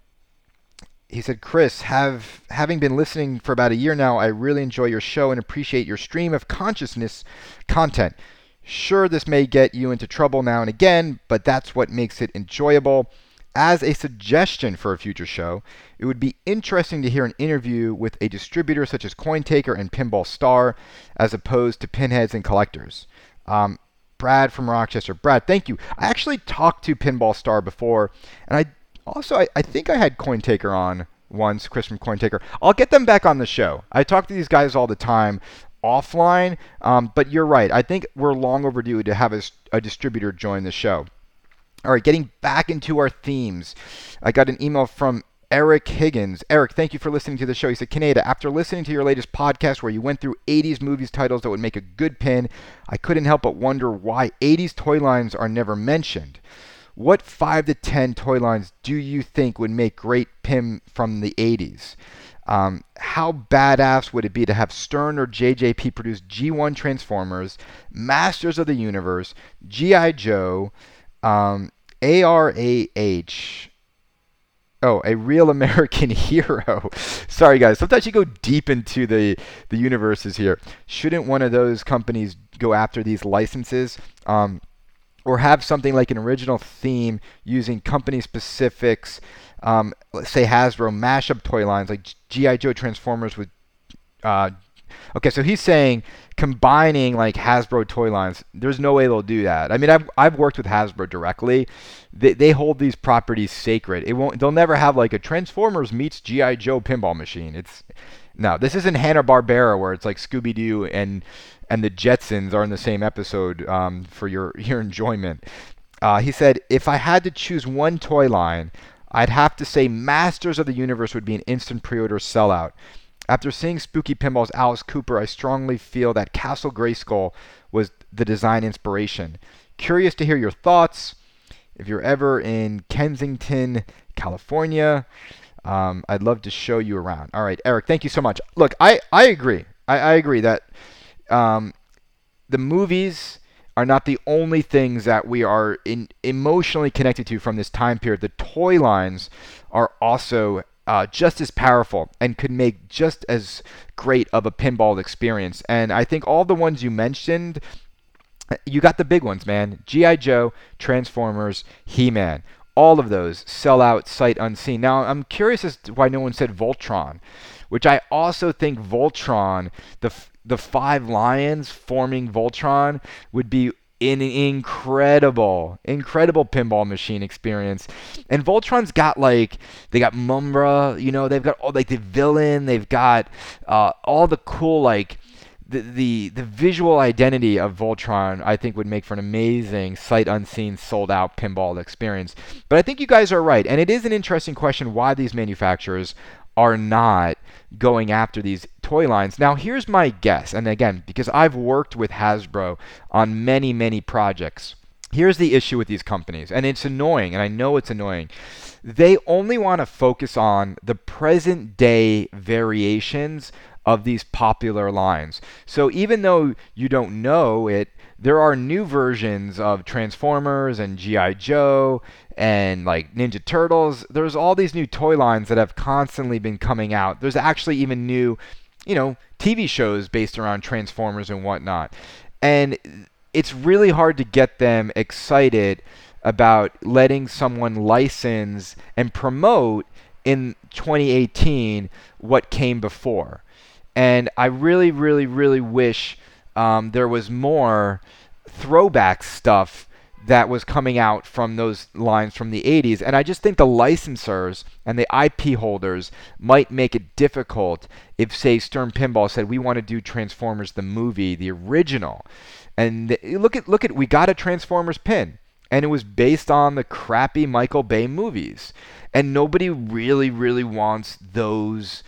he said, Chris, have having been listening for about a year now, I really enjoy your show and appreciate your stream of consciousness content. Sure, this may get you into trouble now and again, but that's what makes it enjoyable. As a suggestion for a future show, it would be interesting to hear an interview with a distributor such as CoinTaker and Pinball Star, as opposed to pinheads and collectors. Um, Brad from Rochester. Brad, thank you. I actually talked to Pinball Star before, and I also I, I think I had CoinTaker on once, Chris from CoinTaker. I'll get them back on the show. I talk to these guys all the time offline, um, but you're right. I think we're long overdue to have a, a distributor join the show. All right, getting back into our themes. I got an email from Eric Higgins. Eric, thank you for listening to the show. He said, Kaneda, after listening to your latest podcast where you went through 80s movies titles that would make a good pin, I couldn't help but wonder why 80s toy lines are never mentioned. What 5 to 10 toy lines do you think would make great pin from the 80s? Um, how badass would it be to have Stern or JJP produce G1 Transformers, Masters of the Universe, G.I. Joe, um, ARAH. Oh, a real American hero. Sorry, guys. Sometimes you go deep into the the universes here. Shouldn't one of those companies go after these licenses, um, or have something like an original theme using company specifics? Um, say Hasbro mashup toy lines like GI Joe Transformers with uh, okay, so he's saying combining like Hasbro toy lines. There's no way they'll do that. I mean, I've I've worked with Hasbro directly. They they hold these properties sacred. It won't. They'll never have like a Transformers meets GI Joe pinball machine. It's no. This isn't Hanna Barbera where it's like Scooby Doo and and the Jetsons are in the same episode um, for your your enjoyment. Uh, he said, if I had to choose one toy line, I'd have to say Masters of the Universe would be an instant pre-order sellout. After seeing Spooky Pinball's Alice Cooper, I strongly feel that Castle Grayskull was the design inspiration. Curious to hear your thoughts. If you're ever in Kensington, California, um, I'd love to show you around. All right, Eric, thank you so much. Look, I, I agree. I, I agree that um, the movies are not the only things that we are in, emotionally connected to from this time period. The toy lines are also uh, just as powerful and could make just as great of a pinball experience. And I think all the ones you mentioned, you got the big ones, man. G.I. Joe, Transformers, He Man. All of those sell out sight unseen. Now, I'm curious as to why no one said Voltron, which I also think Voltron, the, the five lions forming Voltron, would be an incredible, incredible pinball machine experience. And Voltron's got like they got Mumm-Ra, you know, they've got all like the villain, they've got uh, all the cool like the, the the visual identity of Voltron, I think, would make for an amazing sight unseen, sold out pinball experience. But I think you guys are right, and it is an interesting question why these manufacturers are not going after these toy lines. Now, here's my guess, and again, because I've worked with Hasbro on many, many projects. Here's the issue with these companies, and it's annoying, and I know it's annoying. They only want to focus on the present day variations of these popular lines. So even though you don't know it, there are new versions of Transformers and G.I. Joe and like Ninja Turtles. There's all these new toy lines that have constantly been coming out. There's actually even new, you know, TV shows based around Transformers and whatnot. And it's really hard to get them excited about letting someone license and promote in 2018 what came before. And I really, really, really wish um, there was more throwback stuff that was coming out from those lines from the 80s. And I just think the licensors and the IP holders might make it difficult if, say, Stern Pinball said, we want to do Transformers the movie, the original. And th- look at, look at, we got a Transformers pin. And it was based on the crappy Michael Bay movies. And nobody really, really wants those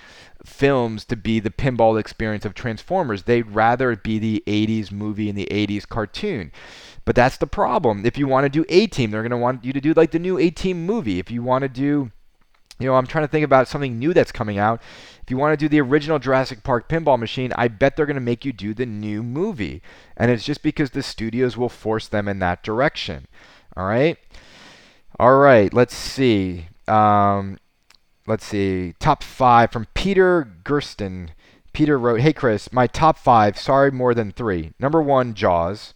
films to be the pinball experience of Transformers. They'd rather it be the 80s movie and the 80s cartoon. But that's the problem. If you want to do A Team, they're going to want you to do like the new A Team movie. If you want to do, you know, I'm trying to think about something new that's coming out. If you want to do the original Jurassic Park pinball machine, I bet they're going to make you do the new movie. And it's just because the studios will force them in that direction. All right? All right, let's see. Um, let's see. Top five from Peter Gersten. Peter wrote, Hey Chris, my top five, sorry more than three. Number one, Jaws.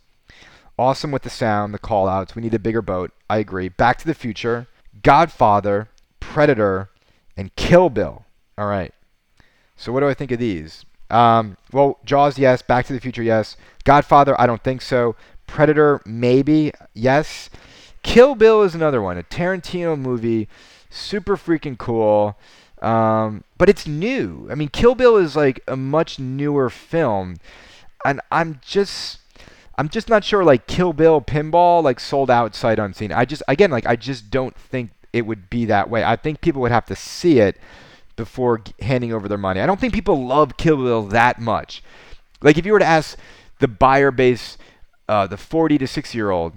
Awesome with the sound, the call outs. We need a bigger boat. I agree. Back to the Future, Godfather, Predator, and Kill Bill. All right. So what do I think of these? Um, well, Jaws, yes. Back to the Future, yes. Godfather, I don't think so. Predator, maybe, yes. Kill Bill is another one, a Tarantino movie, super freaking cool. Um, but it's new. I mean, Kill Bill is like a much newer film, and I'm just I'm just not sure like Kill Bill pinball like sold out sight unseen. I just again like I just don't think it would be that way. I think people would have to see it before handing over their money. I don't think people love Kill Bill that much. Like if you were to ask the buyer base, uh, the 40 to 60 year old,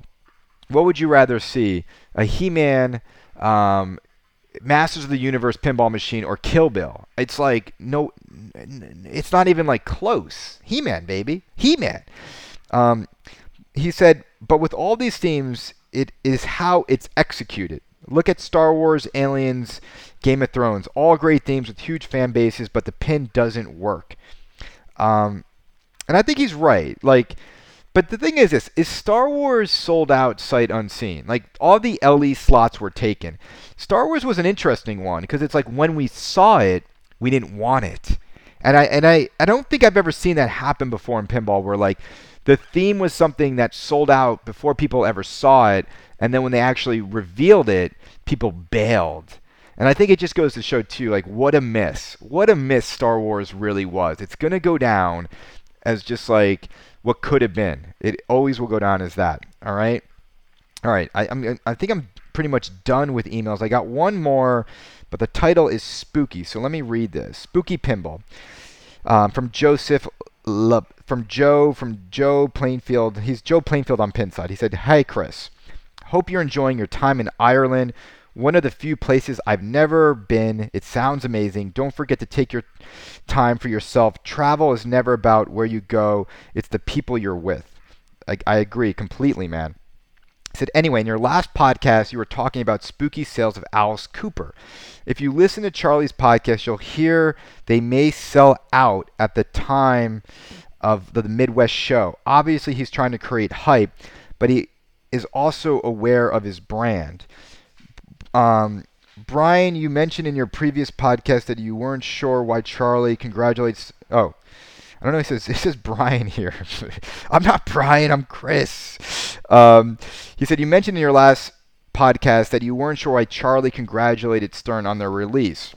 what would you rather see? A He-Man, um, Masters of the Universe pinball machine, or Kill Bill? It's like no, it's not even like close. He-Man, baby, He-Man. Um, he said, but with all these themes, it is how it's executed. Look at Star Wars, Aliens, Game of Thrones, all great themes with huge fan bases, but the pin doesn't work. Um, and I think he's right. Like, but the thing is this: is Star Wars sold out sight unseen? Like all the LE slots were taken. Star Wars was an interesting one because it's like when we saw it, we didn't want it And I and I I don't think I've ever seen that happen before in pinball where like the theme was something that sold out before people ever saw it and then when they actually revealed it, people bailed. And I think it just goes to show too like what a miss. What a miss Star Wars really was. It's going to go down as just like what could have been. It always will go down as that. All right? All right. I I'm, I think I'm pretty much done with emails. I got one more, but the title is spooky. So let me read this. Spooky Pinball. Um, from Joseph Le, from Joe from Joe Plainfield. He's Joe Plainfield on Pinside. He said, "Hey Chris, hope you're enjoying your time in Ireland. One of the few places I've never been. It sounds amazing. Don't forget to take your time for yourself. Travel is never about where you go. It's the people you're with." I, I agree completely, man. Said, anyway, in your last podcast, you were talking about spooky sales of Alice Cooper. If you listen to Charlie's podcast, you'll hear they may sell out at the time of the Midwest show. Obviously, he's trying to create hype, but he is also aware of his brand. Um, Brian, you mentioned in your previous podcast that you weren't sure why Charlie congratulates. Oh, I don't know. He says this is Brian here. I'm not Brian. I'm Chris. Um, he said you mentioned in your last podcast that you weren't sure why Charlie congratulated Stern on their release.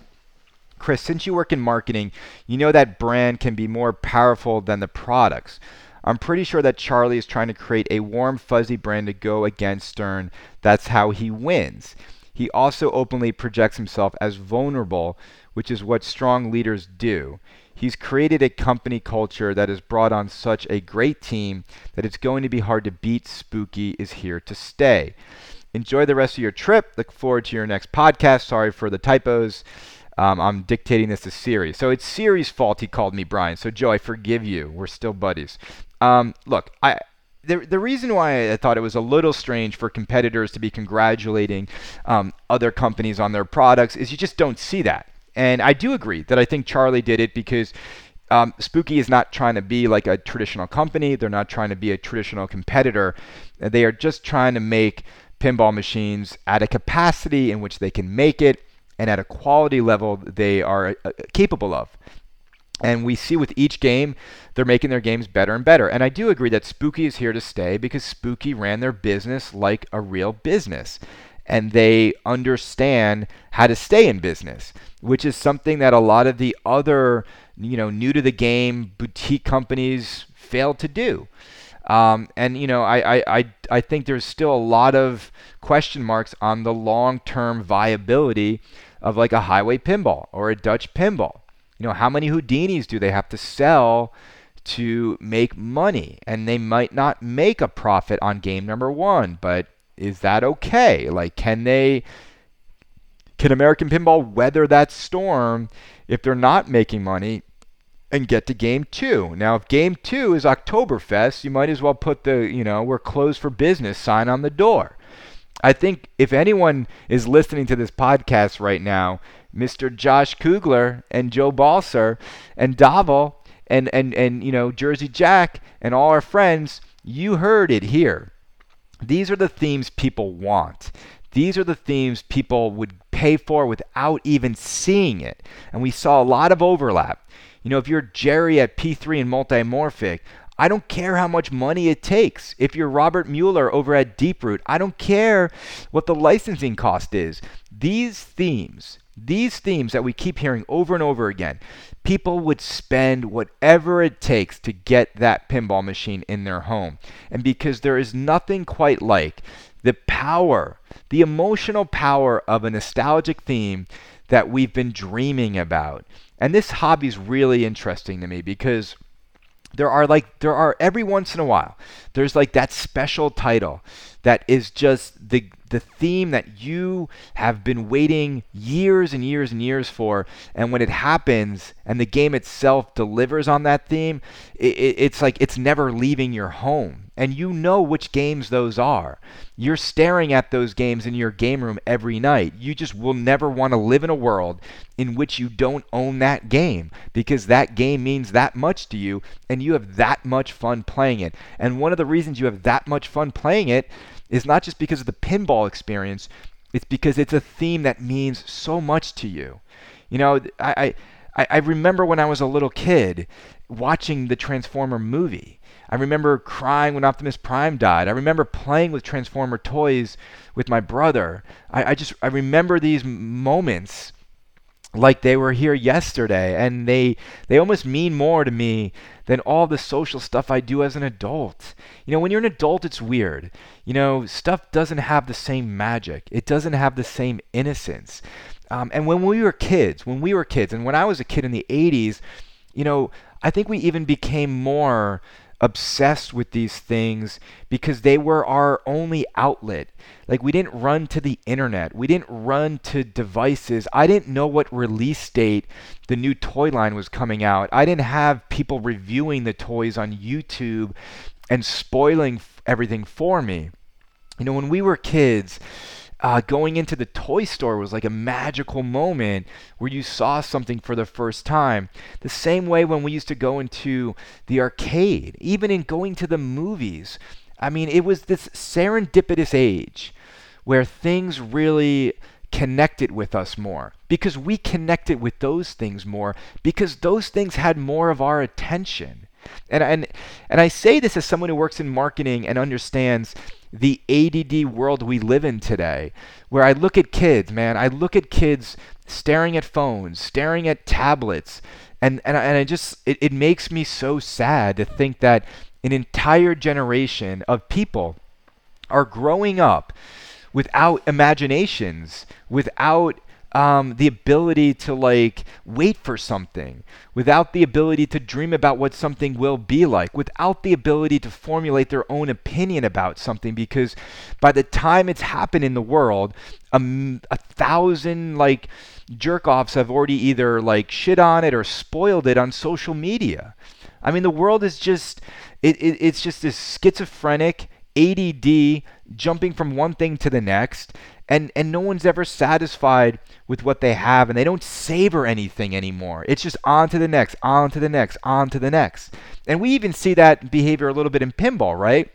Chris, since you work in marketing, you know that brand can be more powerful than the products. I'm pretty sure that Charlie is trying to create a warm, fuzzy brand to go against Stern. That's how he wins. He also openly projects himself as vulnerable, which is what strong leaders do. He's created a company culture that has brought on such a great team that it's going to be hard to beat. Spooky is here to stay. Enjoy the rest of your trip. Look forward to your next podcast. Sorry for the typos. Um, I'm dictating this to Siri. So it's Siri's fault he called me Brian. So, Joe, I forgive you. We're still buddies. Um, look, I. The, the reason why I thought it was a little strange for competitors to be congratulating um, other companies on their products is you just don't see that. And I do agree that I think Charlie did it because um, Spooky is not trying to be like a traditional company. They're not trying to be a traditional competitor. They are just trying to make pinball machines at a capacity in which they can make it and at a quality level they are uh, capable of. And we see with each game, they're making their games better and better. And I do agree that Spooky is here to stay because Spooky ran their business like a real business and they understand how to stay in business, which is something that a lot of the other, you know, new to the game boutique companies fail to do. Um, and you know, I, I, I, I think there's still a lot of question marks on the long-term viability of like a Heighway pinball or a Dutch pinball. You know, how many Houdinis do they have to sell to make money? And they might not make a profit on game number one, but is that okay? Like, can they, can American Pinball weather that storm if they're not making money and get to game two? Now, if game two is Oktoberfest, you might as well put the, you know, we're closed for business sign on the door. I think if anyone is listening to this podcast right now, Mr. Josh Kugler and Joe Balcer and Davel and, and, and you know Jersey Jack and all our friends, you heard it here. These are the themes people want. These are the themes people would pay for without even seeing it. And we saw a lot of overlap. You know, if you're Jerry at P3 and Multimorphic, I don't care how much money it takes. If you're Robert Mueller over at Deeproot, I don't care what the licensing cost is. These themes, these themes that we keep hearing over and over again, people would spend whatever it takes to get that pinball machine in their home. And because there is nothing quite like the power, the emotional power of a nostalgic theme that we've been dreaming about. And this hobby is really interesting to me because there are like there are every once in a while there's like that special title that is just the the theme that you have been waiting years and years and years for and when it happens and the game itself delivers on that theme it, it, it's like it's never leaving your home and you know which games those are. You're staring at those games in your game room every night. You just will never want to live in a world in which you don't own that game because that game means that much to you and you have that much fun playing it. And one of the reasons you have that much fun playing it is not just because of the pinball experience, it's because it's a theme that means so much to you. You know, I, I I, remember when I was a little kid watching the Transformer movie. I remember crying when Optimus Prime died. I remember playing with Transformer toys with my brother. I, I just I remember these moments like they were here yesterday and they they almost mean more to me than all the social stuff I do as an adult. You know, when you're an adult it's weird. You know, stuff doesn't have the same magic. It doesn't have the same innocence. Um, and when we were kids, when we were kids, and when I was a kid in the 80s, you know, I think we even became more obsessed with these things because they were our only outlet. Like we didn't run to the internet, we didn't run to devices. I didn't know what release date the new toy line was coming out. I didn't have people reviewing the toys on YouTube and spoiling everything for me. You know, when we were kids, uh, going into the toy store was like a magical moment where you saw something for the first time. The same way when we used to go into the arcade, even in going to the movies. I mean, it was this serendipitous age where things really connected with us more because we connected with those things more because those things had more of our attention. And, and, and I say this as someone who works in marketing and understands the ADD world we live in today, where I look at kids, man, I look at kids staring at phones, staring at tablets, and, and, and I just, it, it makes me so sad to think that an entire generation of people are growing up without imaginations, without um, the ability to like wait for something, without the ability to dream about what something will be like, without the ability to formulate their own opinion about something, because by the time it's happened in the world, a, a thousand like jerk offs have already either like shit on it or spoiled it on social media. I mean, the world is just it, it it's just this schizophrenic ADD jumping from one thing to the next and and no one's ever satisfied with what they have and they don't savor anything anymore it's just on to the next on to the next on to the next and we even see that behavior a little bit in pinball right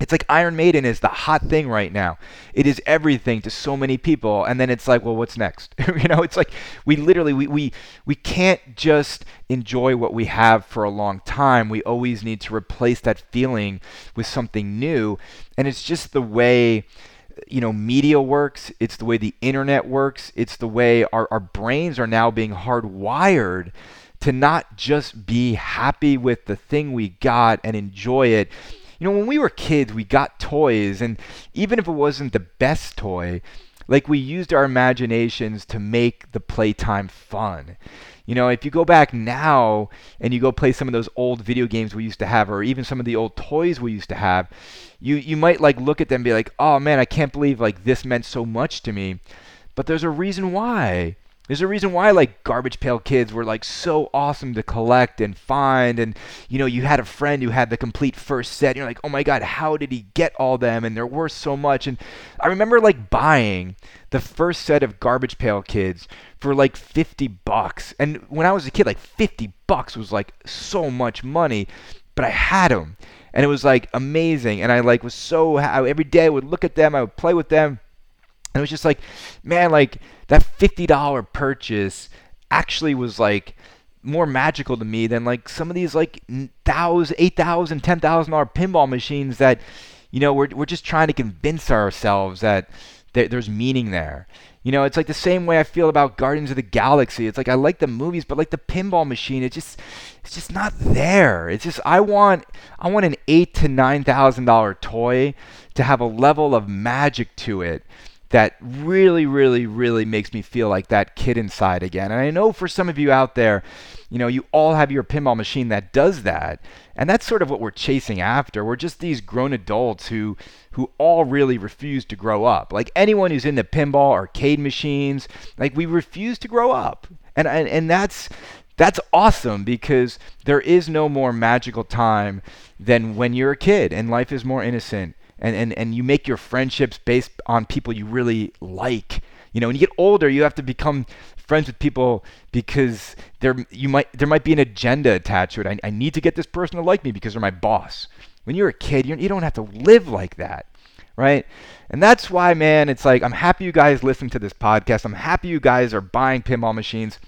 it's like Iron Maiden is the hot thing right now. It is everything to so many people, and then it's like, well, what's next? you know, it's like we literally we, we we can't just enjoy what we have for a long time. We always need to replace that feeling with something new, and it's just the way you know media works it's the way the internet works it's the way our, our brains are now being hardwired to not just be happy with the thing we got and enjoy it. You know when we were kids we got toys and even if it wasn't the best toy like we used our imaginations to make the playtime fun you know, if you go back now and you go play some of those old video games we used to have, or even some of the old toys we used to have, you you might like look at them and be like, oh man, I can't believe like this meant so much to me. But there's a reason why. There's a reason why like garbage pail kids were like so awesome to collect and find. And you know you had a friend who had the complete first set. And you're like oh my god how did he get all them? And they're worth so much. And I remember like buying the first set of garbage pail kids for like 50 bucks. And when I was a kid like 50 bucks was like so much money but I had them and it was like amazing. And I like was so every day I would look at them I would play with them it was just like, man, like that $50 purchase actually was like more magical to me than like some of these like thousand, eight thousand, ten thousand dollar pinball machines that, you know, we're we're just trying to convince ourselves that there's meaning there. You know, it's like the same way I feel about Guardians of the Galaxy. It's like I like the movies, but like the pinball machine, it just it's just not there. It's just I want I want an eight to nine thousand dollar toy to have a level of magic to it that really, really, really makes me feel like that kid inside again. And I know for some of you out there, you know, you all have your pinball machine that does that. And that's sort of what we're chasing after. We're just these grown adults who who all really refuse to grow up. Like anyone who's in the pinball arcade machines, like we refuse to grow up. And and, and that's that's awesome because there is no more magical time than when you're a kid and life is more innocent and, and, and you make your friendships based on people you really like. You know, when you get older, you have to become friends with people because there you might there might be an agenda attached to it. I, I need to get this person to like me because they're my boss. When you're a kid, you're, you don't have to live like that, right? And that's why, man, it's like I'm happy you guys listen to this podcast. I'm happy you guys are buying pinball machines.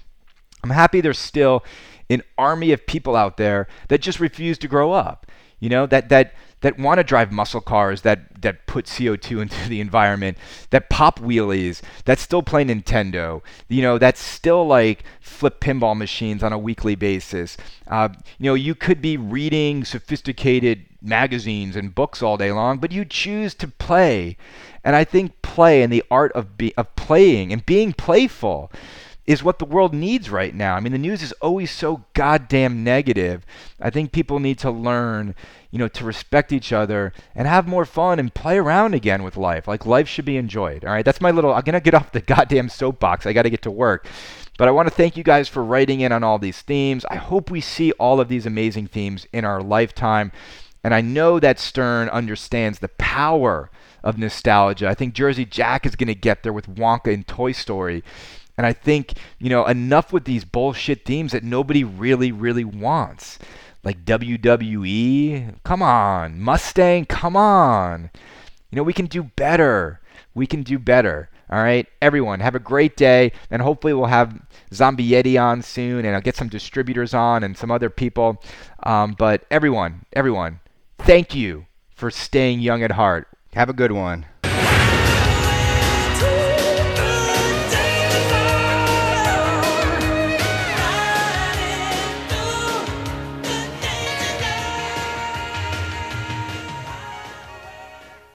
I'm happy there's still an army of people out there that just refuse to grow up. You know, that that that want to drive muscle cars that that put CO2 into the environment, that pop wheelies, that still play Nintendo, you know, that still like flip pinball machines on a weekly basis. Uh, you know, you could be reading sophisticated magazines and books all day long, but you choose to play. And I think play and the art of be, of playing and being playful is what the world needs right now. I mean, the news is always so goddamn negative. I think people need to learn, you know, to respect each other and have more fun and play around again with life. Like life should be enjoyed. All right, that's my little. I'm gonna get off the goddamn soapbox. I got to get to work. But I want to thank you guys for writing in on all these themes. I hope we see all of these amazing themes in our lifetime. And I know that Stern understands the power of nostalgia. I think Jersey Jack is going to get there with Wonka and Toy Story. And I think, you know, enough with these bullshit themes that nobody really, really wants. Like WWE, come on. Mustang, come on. You know, we can do better. We can do better. All right, everyone, have a great day, and hopefully we'll have Zombie Yeti on soon, and I'll get some distributors on and some other people. Um, but everyone, everyone, thank you for staying young at heart. Have a good one.